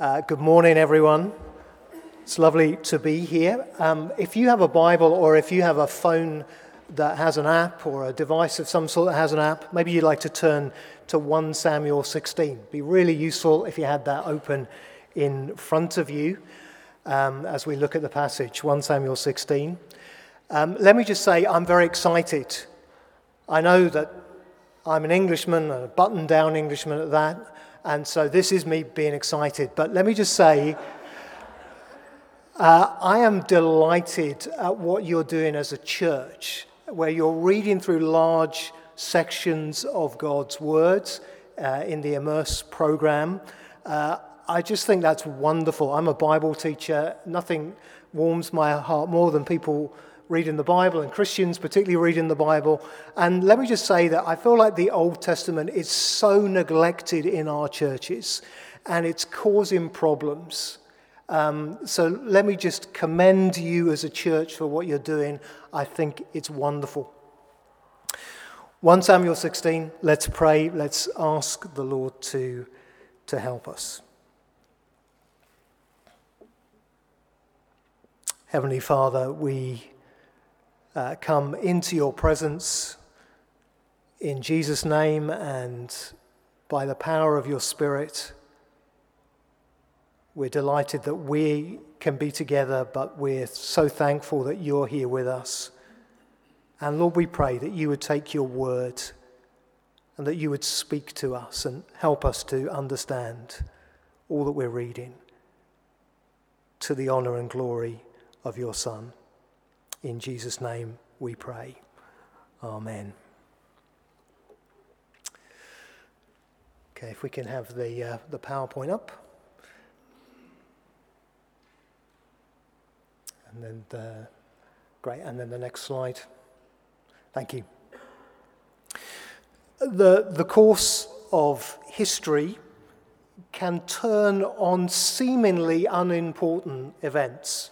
Uh, good morning, everyone. It's lovely to be here. Um, if you have a Bible or if you have a phone that has an app or a device of some sort that has an app, maybe you'd like to turn to 1 Samuel 16. It'd be really useful if you had that open in front of you um, as we look at the passage, 1 Samuel 16. Um, let me just say, I'm very excited. I know that I'm an Englishman, a button down Englishman at that. And so this is me being excited. But let me just say, uh, I am delighted at what you're doing as a church, where you're reading through large sections of God's words uh, in the Immerse program. Uh, I just think that's wonderful. I'm a Bible teacher. Nothing warms my heart more than people reading the Bible and Christians particularly reading the Bible. And let me just say that I feel like the Old Testament is so neglected in our churches and it's causing problems. Um, so let me just commend you as a church for what you're doing. I think it's wonderful. 1 Samuel 16, let's pray. Let's ask the Lord to, to help us. Heavenly Father, we uh, come into your presence in Jesus' name and by the power of your Spirit. We're delighted that we can be together, but we're so thankful that you're here with us. And Lord, we pray that you would take your word and that you would speak to us and help us to understand all that we're reading to the honor and glory of your Son. In Jesus' name we pray. Amen. Okay, if we can have the, uh, the PowerPoint up. And then the, great, and then the next slide. Thank you. The, the course of history can turn on seemingly unimportant events.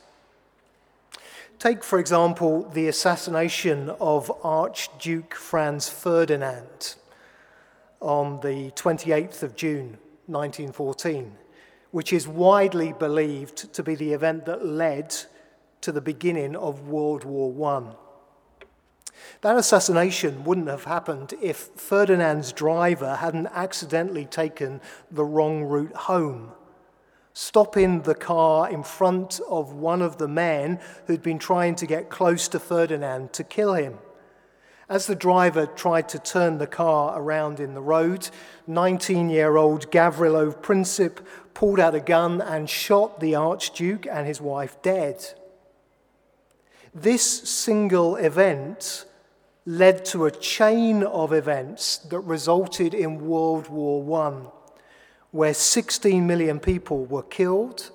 Take, for example, the assassination of Archduke Franz Ferdinand on the 28th of June 1914, which is widely believed to be the event that led to the beginning of World War I. That assassination wouldn't have happened if Ferdinand's driver hadn't accidentally taken the wrong route home stopping the car in front of one of the men who'd been trying to get close to Ferdinand to kill him. As the driver tried to turn the car around in the road, 19 year old Gavrilo Princip pulled out a gun and shot the Archduke and his wife dead. This single event led to a chain of events that resulted in World War I where 16 million people were killed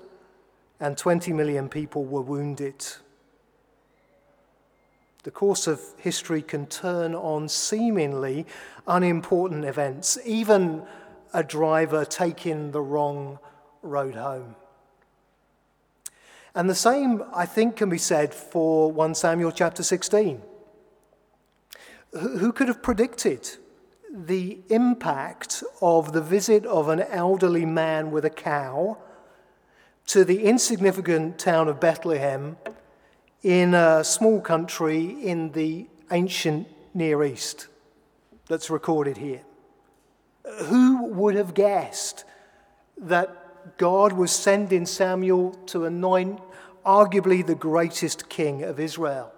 and 20 million people were wounded. The course of history can turn on seemingly unimportant events, even a driver taking the wrong road home. And the same, I think, can be said for 1 Samuel chapter 16. Who could have predicted the impact of the visit of an elderly man with a cow to the insignificant town of Bethlehem in a small country in the ancient Near East that's recorded here. Who would have guessed that God was sending Samuel to anoint arguably the greatest king of Israel?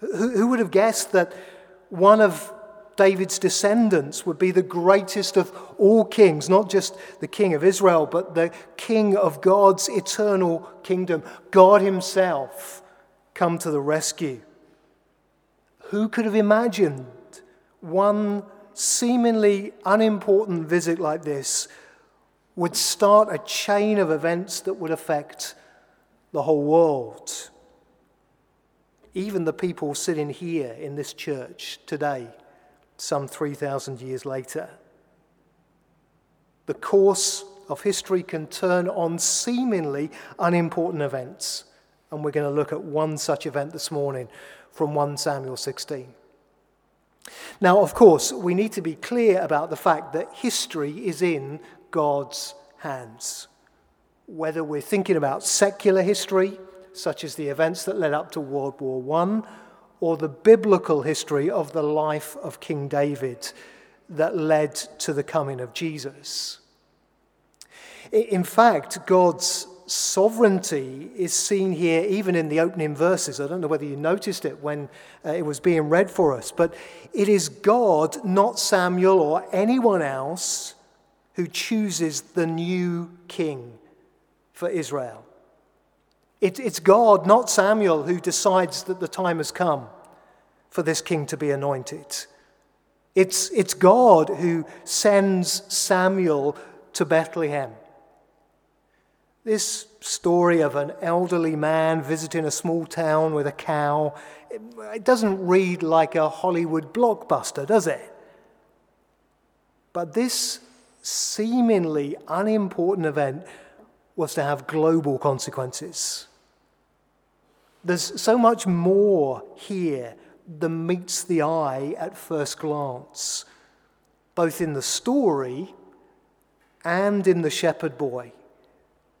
Who, would have guessed that one of David's descendants would be the greatest of all kings, not just the king of Israel, but the king of God's eternal kingdom. God Himself come to the rescue. Who could have imagined one seemingly unimportant visit like this would start a chain of events that would affect the whole world? Even the people sitting here in this church today some 3,000 years later. The course of history can turn on seemingly unimportant events. And we're going to look at one such event this morning from 1 Samuel 16. Now, of course, we need to be clear about the fact that history is in God's hands. Whether we're thinking about secular history, such as the events that led up to World War I, or the biblical history of the life of King David that led to the coming of Jesus. In fact, God's sovereignty is seen here even in the opening verses. I don't know whether you noticed it when uh, it was being read for us, but it is God, not Samuel or anyone else, who chooses the new king for Israel. It, it's God, not Samuel, who decides that the time has come for this king to be anointed. It's, it's God who sends Samuel to Bethlehem. This story of an elderly man visiting a small town with a cow, it, it doesn't read like a Hollywood blockbuster, does it? But this seemingly unimportant event was to have global consequences. There's so much more here than meets the eye at first glance, both in the story and in the shepherd boy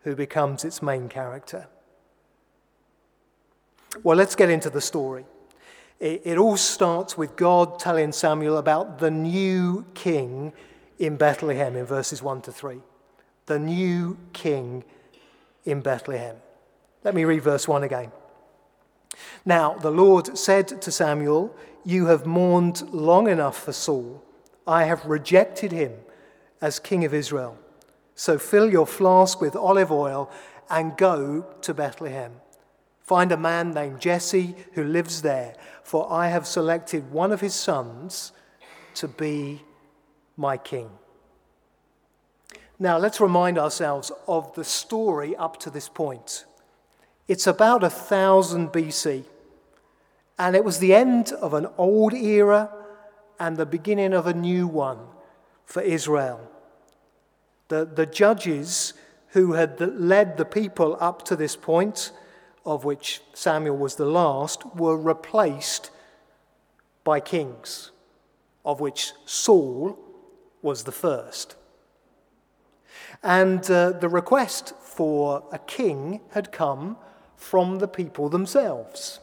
who becomes its main character. Well, let's get into the story. It, it, all starts with God telling Samuel about the new king in Bethlehem in verses 1 to 3. The new king in Bethlehem. Let me read verse 1 again. Now, the Lord said to Samuel, You have mourned long enough for Saul. I have rejected him as king of Israel. So fill your flask with olive oil and go to Bethlehem. Find a man named Jesse who lives there, for I have selected one of his sons to be my king. Now, let's remind ourselves of the story up to this point. It's about 1000 BC, and it was the end of an old era and the beginning of a new one for Israel. The, the judges who had led the people up to this point, of which Samuel was the last, were replaced by kings, of which Saul was the first. And uh, the request for a king had come from the people themselves.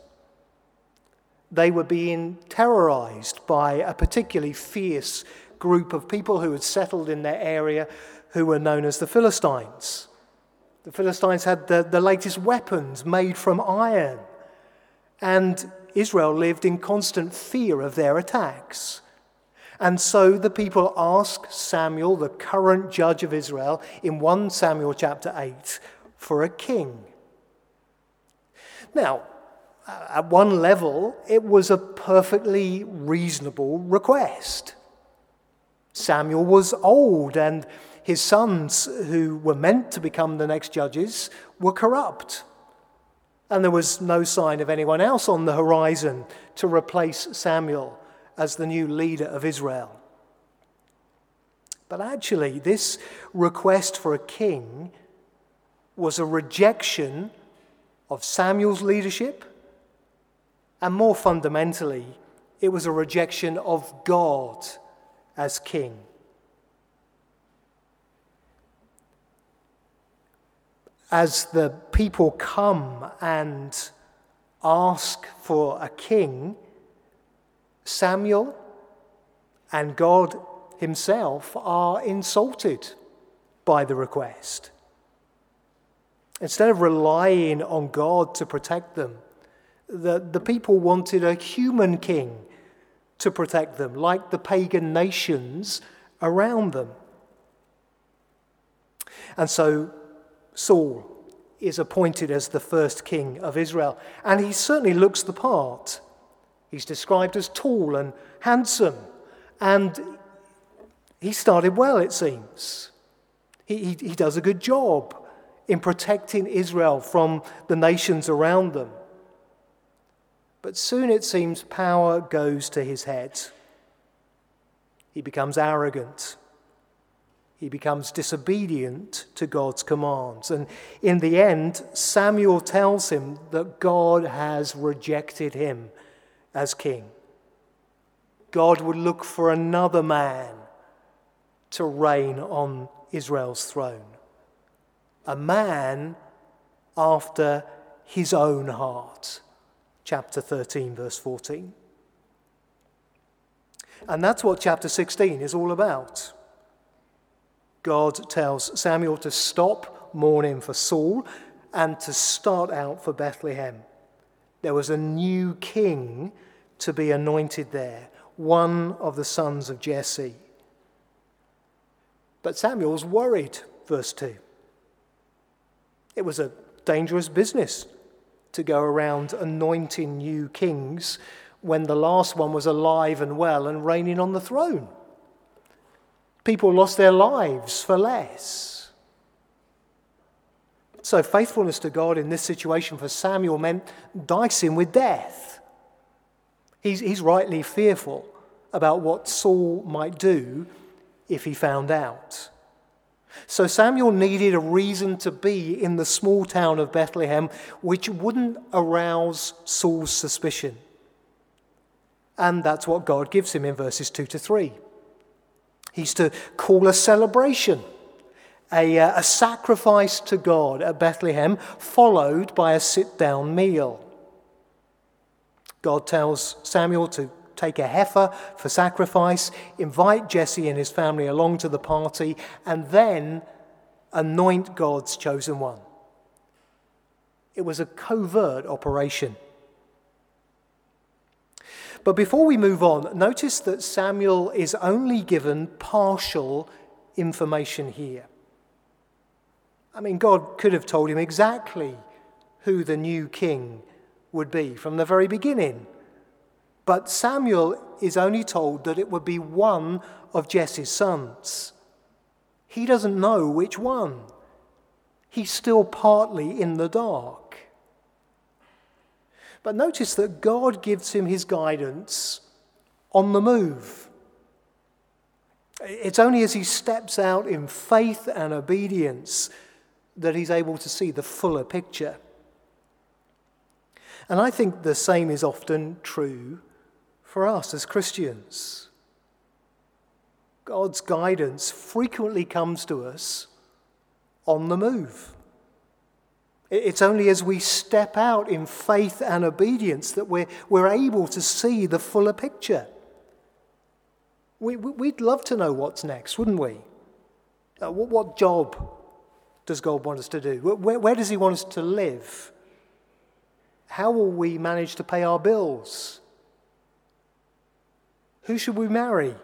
They were being terrorized by a particularly fierce group of people who had settled in their area who were known as the Philistines. The Philistines had the, the latest weapons made from iron, and Israel lived in constant fear of their attacks. And so the people ask Samuel, the current judge of Israel, in 1 Samuel chapter 8, for a king. Now, at one level, it was a perfectly reasonable request. Samuel was old, and his sons, who were meant to become the next judges, were corrupt. And there was no sign of anyone else on the horizon to replace Samuel as the new leader of Israel. But actually, this request for a king was a rejection of Samuel's leadership, and more fundamentally, it was a rejection of God as king. As the people come and ask for a king, Samuel and God himself are insulted by the request. Instead of relying on God to protect them, the, the people wanted a human king to protect them, like the pagan nations around them. And so Saul is appointed as the first king of Israel, and he certainly looks the part. He's described as tall and handsome, and he started well, it seems. He, he, he does a good job in protecting Israel from the nations around them. But soon it seems power goes to his head. He becomes arrogant. He becomes disobedient to God's commands. And in the end, Samuel tells him that God has rejected him as king. God would look for another man to reign on Israel's throne. a man after his own heart. Chapter 13, verse 14. And that's what chapter 16 is all about. God tells Samuel to stop mourning for Saul and to start out for Bethlehem. There was a new king to be anointed there, one of the sons of Jesse. But Samuel's worried, verse 2. It was a dangerous business to go around anointing new kings when the last one was alive and well and reigning on the throne. People lost their lives for less. So, faithfulness to God in this situation for Samuel meant dicing with death. He's, he's rightly fearful about what Saul might do if he found out. So Samuel needed a reason to be in the small town of Bethlehem which wouldn't arouse Saul's suspicion. And that's what God gives him in verses 2 to 3. He's to call a celebration, a, uh, a sacrifice to God at Bethlehem, followed by a sit down meal. God tells Samuel to take a heifer for sacrifice, invite Jesse and his family along to the party, and then anoint God's chosen one. It was a covert operation. But before we move on, notice that Samuel is only given partial information here. I mean, God could have told him exactly who the new king would be from the very beginning. But Samuel is only told that it would be one of Jesse's sons. He doesn't know which one. He's still partly in the dark. But notice that God gives him his guidance on the move. It's only as he steps out in faith and obedience that he's able to see the fuller picture. And I think the same is often true for us as Christians. God's guidance frequently comes to us on the move. It's only as we step out in faith and obedience that we're, we're able to see the fuller picture. We, would love to know what's next, wouldn't we? Uh, what, what, job does God want us to do? Where, where does He want us to live? How will we manage to pay our bills? Who should we marry?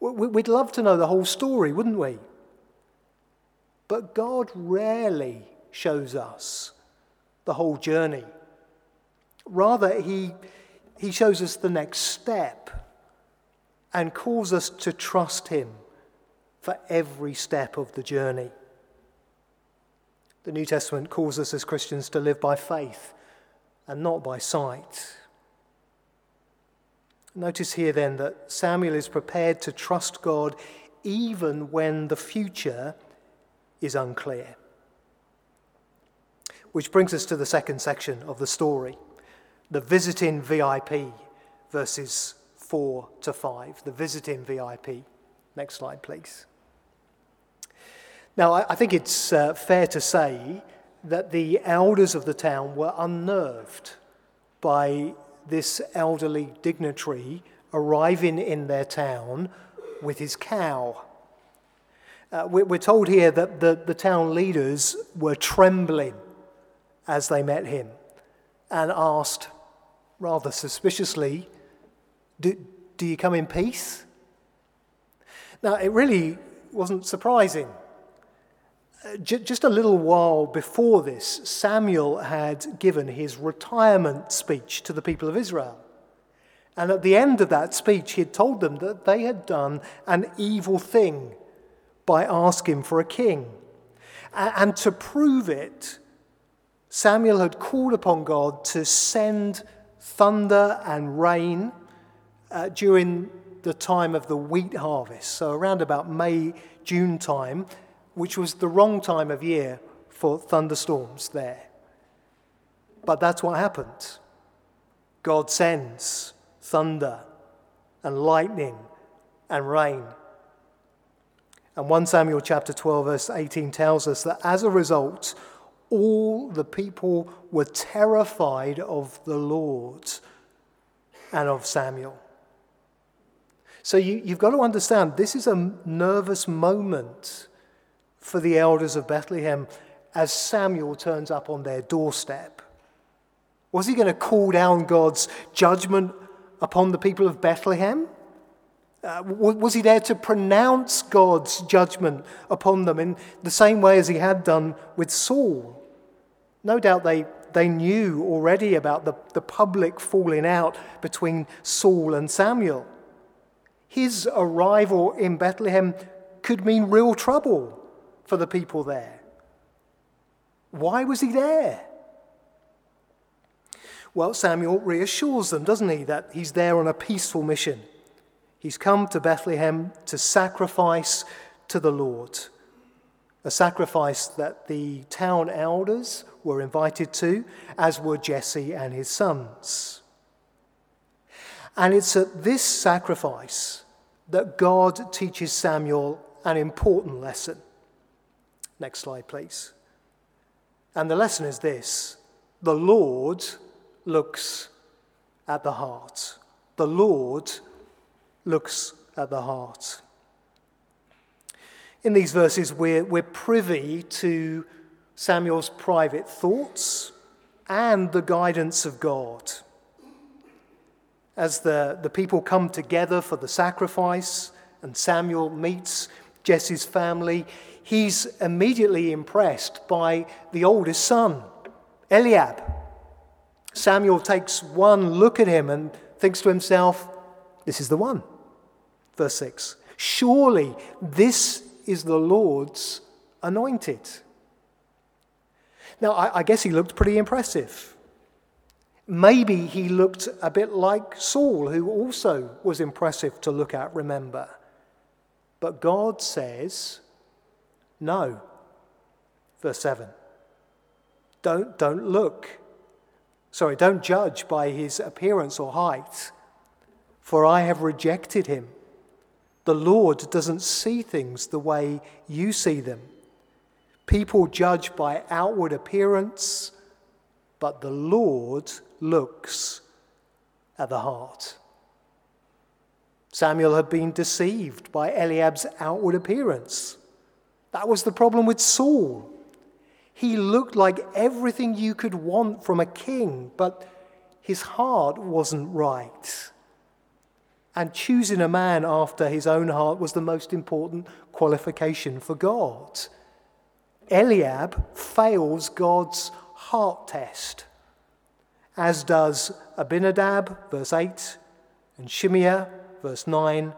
We'd love to know the whole story, wouldn't we? But God rarely shows us the whole journey. Rather, he, he shows us the next step and calls us to trust Him for every step of the journey. The New Testament calls us as Christians to live by faith and not by sight. Notice here then that Samuel is prepared to trust God even when the future is unclear. Which brings us to the second section of the story the visiting VIP, verses 4 to 5. The visiting VIP. Next slide, please. Now, I think it's uh, fair to say that the elders of the town were unnerved by this elderly dignitary arriving in their town with his cow. Uh, we're told here that the, the town leaders were trembling as they met him and asked, rather suspiciously, Do, do you come in peace? Now, it really wasn't surprising just a little while before this, Samuel had given his retirement speech to the people of Israel. And at the end of that speech, he had told them that they had done an evil thing by asking for a king. And to prove it, Samuel had called upon God to send thunder and rain uh, during the time of the wheat harvest, so around about May, June time, which was the wrong time of year for thunderstorms there. But that's what happened. God sends thunder and lightning and rain. And 1 Samuel chapter 12, verse 18 tells us that as a result, all the people were terrified of the Lord and of Samuel. So you, have got to understand this is a nervous moment for the elders of Bethlehem as Samuel turns up on their doorstep. Was he going to call down God's judgment upon the people of Bethlehem? Uh, was he there to pronounce God's judgment upon them in the same way as he had done with Saul? No doubt they, they knew already about the, the public falling out between Saul and Samuel. His arrival in Bethlehem could mean real trouble for the people there. Why was he there? Well, Samuel reassures them, doesn't he, that he's there on a peaceful mission. He's come to Bethlehem to sacrifice to the Lord, a sacrifice that the town elders were invited to, as were Jesse and his sons. And it's at this sacrifice that God teaches Samuel an important lesson. Next slide, please. And the lesson is this the Lord looks at the heart. The Lord looks at the heart. In these verses, we're, we're privy to Samuel's private thoughts and the guidance of God. As the, the people come together for the sacrifice and Samuel meets Jesse's family, he's immediately impressed by the oldest son, Eliab. Samuel takes one look at him and thinks to himself, This is the one. Verse 6 Surely this is the Lord's anointed. Now, I, I guess he looked pretty impressive. Maybe he looked a bit like Saul, who also was impressive to look at, remember. But God says, no. Verse 7. Don't, don't look. Sorry, don't judge by his appearance or height, for I have rejected him. The Lord doesn't see things the way you see them. People judge by outward appearance, but the Lord looks at the heart. Samuel had been deceived by Eliab's outward appearance. That was the problem with Saul. He looked like everything you could want from a king, but his heart wasn't right. And choosing a man after his own heart was the most important qualification for God. Eliab fails God's heart test, as does Abinadab, verse 8, and Shimea, verse 9,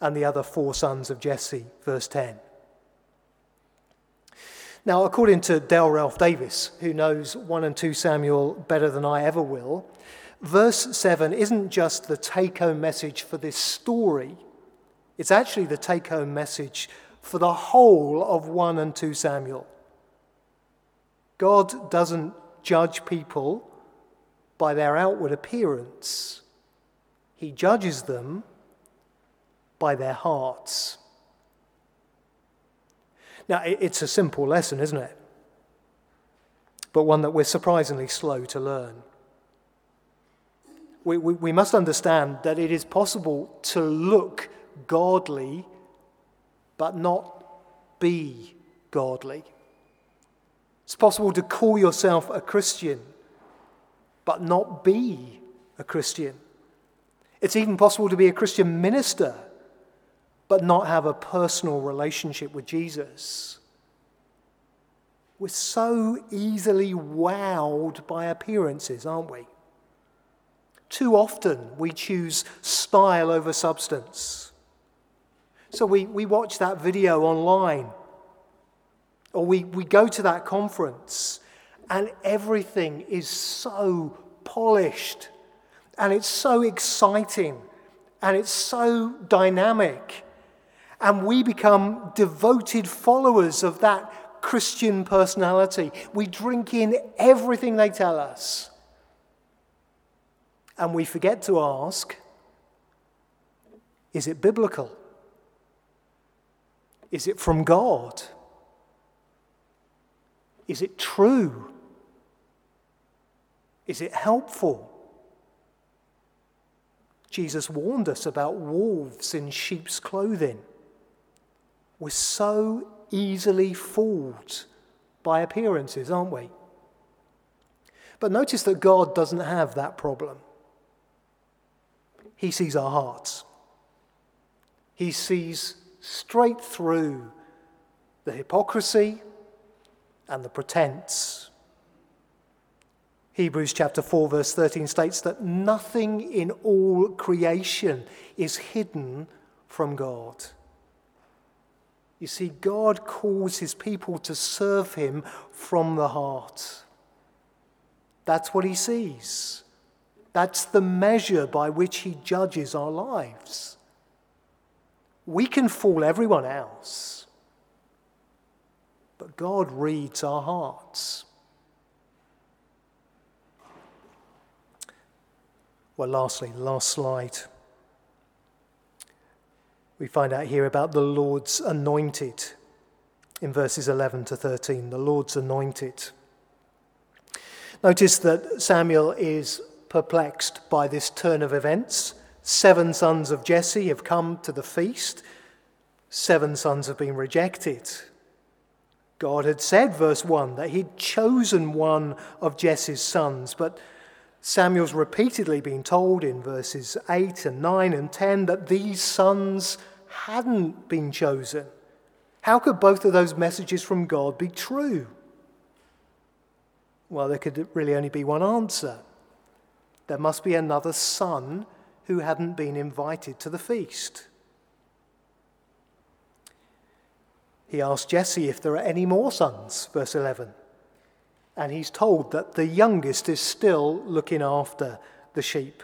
and the other four sons of Jesse, verse 10. Now, according to Dale Ralph Davis, who knows 1 and 2 Samuel better than I ever will, verse 7 isn't just the take home message for this story, it's actually the take home message for the whole of 1 and 2 Samuel. God doesn't judge people by their outward appearance, He judges them by their hearts. Now, it's a simple lesson, isn't it? But one that we're surprisingly slow to learn. We, we, we must understand that it is possible to look godly, but not be godly. It's possible to call yourself a Christian, but not be a Christian. It's even possible to be a Christian minister but not have a personal relationship with Jesus. We're so easily wowed by appearances, aren't we? Too often we choose style over substance. So we, we watch that video online, or we, we go to that conference, and everything is so polished, and it's so exciting, and it's so dynamic and we become devoted followers of that Christian personality. We drink in everything they tell us. And we forget to ask is it biblical? Is it from God? Is it true? Is it helpful? Jesus warned us about wolves in sheep's clothing. We're so easily fooled by appearances, aren't we? But notice that God doesn't have that problem. He sees our hearts. He sees straight through the hypocrisy and the pretense. Hebrews chapter 4, verse 13 states that nothing in all creation is hidden from God. You see, God calls his people to serve him from the heart. That's what he sees. That's the measure by which he judges our lives. We can fool everyone else, but God reads our hearts. Well, lastly, last slide. We find out here about the Lord's anointed in verses 11 to 13. The Lord's anointed. Notice that Samuel is perplexed by this turn of events. Seven sons of Jesse have come to the feast, seven sons have been rejected. God had said, verse 1, that he'd chosen one of Jesse's sons, but Samuel's repeatedly been told in verses 8 and 9 and 10 that these sons hadn't been chosen. How could both of those messages from God be true? Well, there could really only be one answer. There must be another son who hadn't been invited to the feast. He asked Jesse if there are any more sons, verse 11. And he's told that the youngest is still looking after the sheep.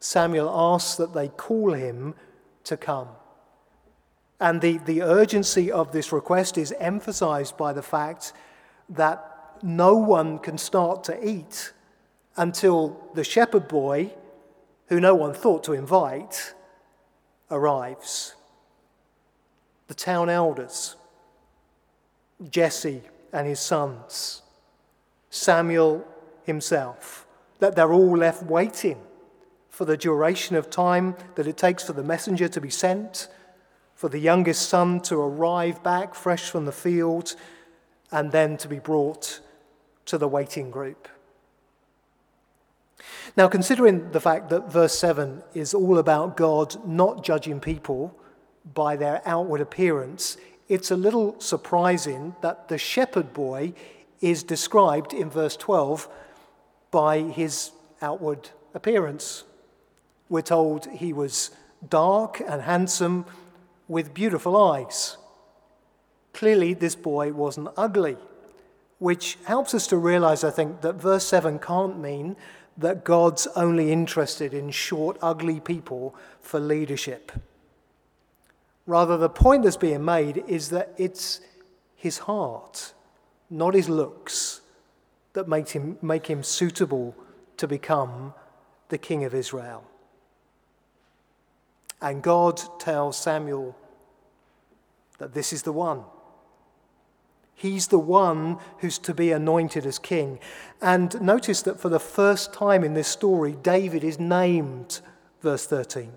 Samuel asks that they call him to come. And the, the urgency of this request is emphasized by the fact that no one can start to eat until the shepherd boy, who no one thought to invite, arrives. The town elders, Jesse and his sons, Samuel himself, that they're all left waiting for the duration of time that it takes for the messenger to be sent, for the youngest son to arrive back fresh from the field, and then to be brought to the waiting group. Now, considering the fact that verse 7 is all about God not judging people by their outward appearance, it's a little surprising that the shepherd boy is described in verse 12 by his outward appearance. We're told he was dark and handsome with beautiful eyes. Clearly, this boy wasn't ugly, which helps us to realize, I think, that verse 7 can't mean that God's only interested in short, ugly people for leadership. Rather, the point that's being made is that it's his heart, not his looks, that make him, make him suitable to become the king of Israel. And God tells Samuel that this is the one. He's the one who's to be anointed as king. And notice that for the first time in this story, David is named, verse 13.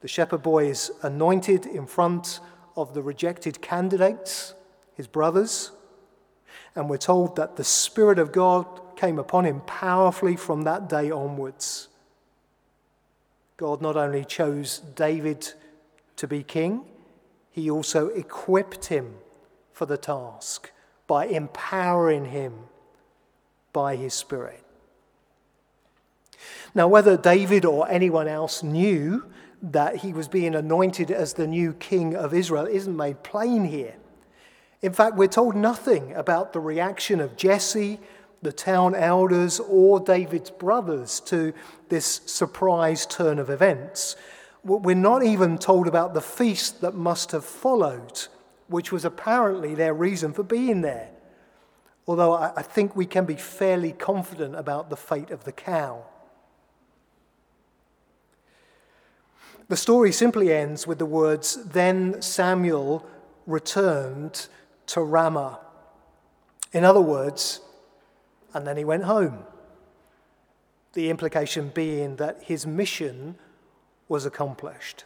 The shepherd boy is anointed in front of the rejected candidates, his brothers, and we're told that the Spirit of God came upon him powerfully from that day onwards. God not only chose David to be king, he also equipped him for the task by empowering him by his Spirit. Now, whether David or anyone else knew that he was being anointed as the new king of Israel isn't made plain here. In fact, we're told nothing about the reaction of Jesse the town elders or David's brothers to this surprise turn of events. We're not even told about the feast that must have followed, which was apparently their reason for being there. Although I think we can be fairly confident about the fate of the cow. The story simply ends with the words, Then Samuel returned to Ramah. In other words, and then he went home. The implication being that his mission was accomplished.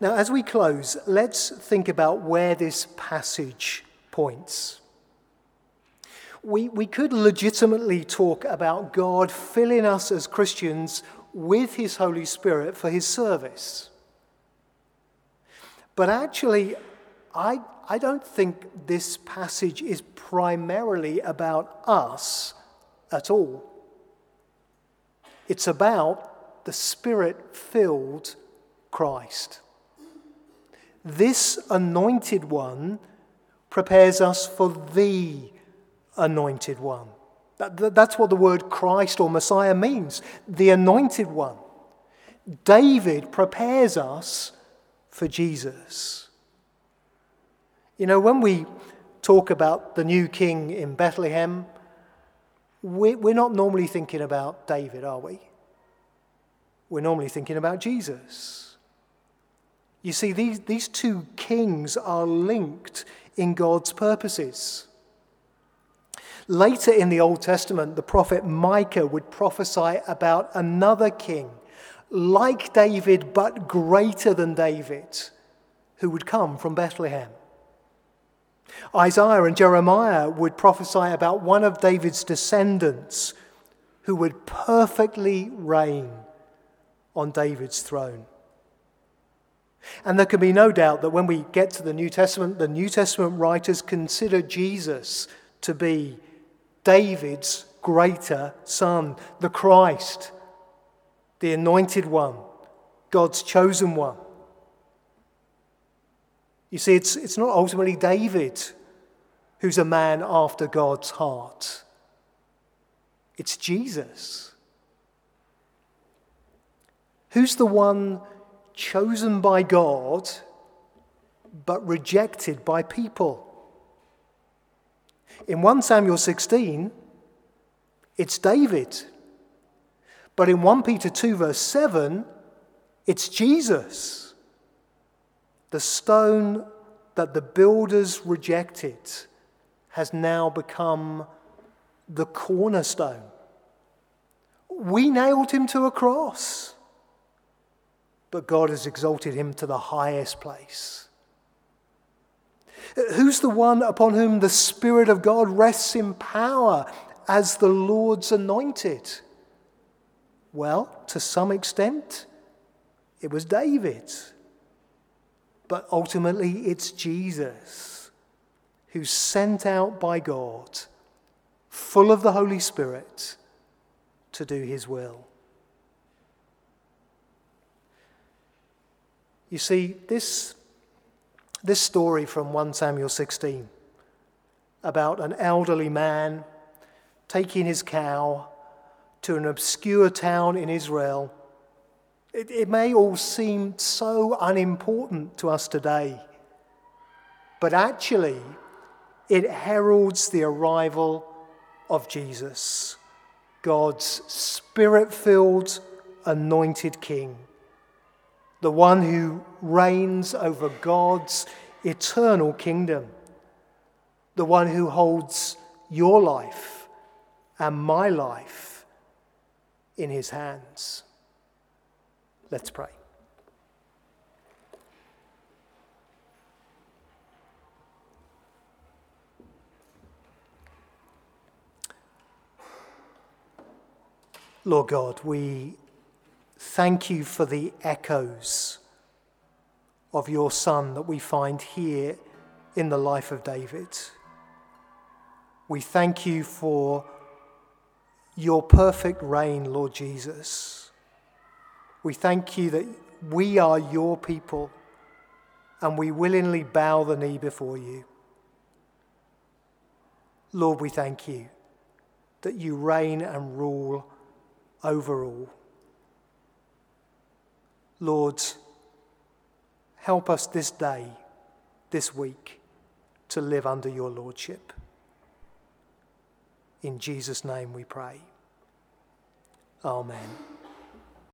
Now, as we close, let's think about where this passage points. We, we could legitimately talk about God filling us as Christians with His Holy Spirit for His service. But actually, I, I don't think this passage is primarily about us at all. It's about the Spirit filled Christ. This anointed one prepares us for the anointed one. That, that's what the word Christ or Messiah means the anointed one. David prepares us for Jesus. You know, when we talk about the new king in Bethlehem, we're not normally thinking about David, are we? We're normally thinking about Jesus. You see, these, these two kings are linked in God's purposes. Later in the Old Testament, the prophet Micah would prophesy about another king, like David, but greater than David, who would come from Bethlehem. Isaiah and Jeremiah would prophesy about one of David's descendants who would perfectly reign on David's throne. And there can be no doubt that when we get to the New Testament, the New Testament writers consider Jesus to be David's greater son, the Christ, the anointed one, God's chosen one. You see, it's, it's not ultimately David who's a man after God's heart, it's Jesus. Who's the one chosen by God but rejected by people? In 1 Samuel 16, it's David. But in 1 Peter 2, verse 7, it's Jesus. The stone that the builders rejected has now become the cornerstone. We nailed him to a cross, but God has exalted him to the highest place. Who's the one upon whom the Spirit of God rests in power as the Lord's anointed? Well, to some extent, it was David. But ultimately, it's Jesus who's sent out by God, full of the Holy Spirit, to do his will. You see, this this story from 1 Samuel 16 about an elderly man taking his cow to an obscure town in Israel, it, it may all seem so unimportant to us today, but actually, it heralds the arrival of Jesus, God's spirit filled, anointed King the one who reigns over God's eternal kingdom, the one who holds your life and my life in his hands. Let's pray. Lord God, we Thank you for the echoes of your Son that we find here in the life of David. We thank you for your perfect reign, Lord Jesus. We thank you that we are your people and we willingly bow the knee before you. Lord, we thank you that you reign and rule over all. Lord, help us this day, this week, to live under your Lordship. In Jesus' name we pray. Amen.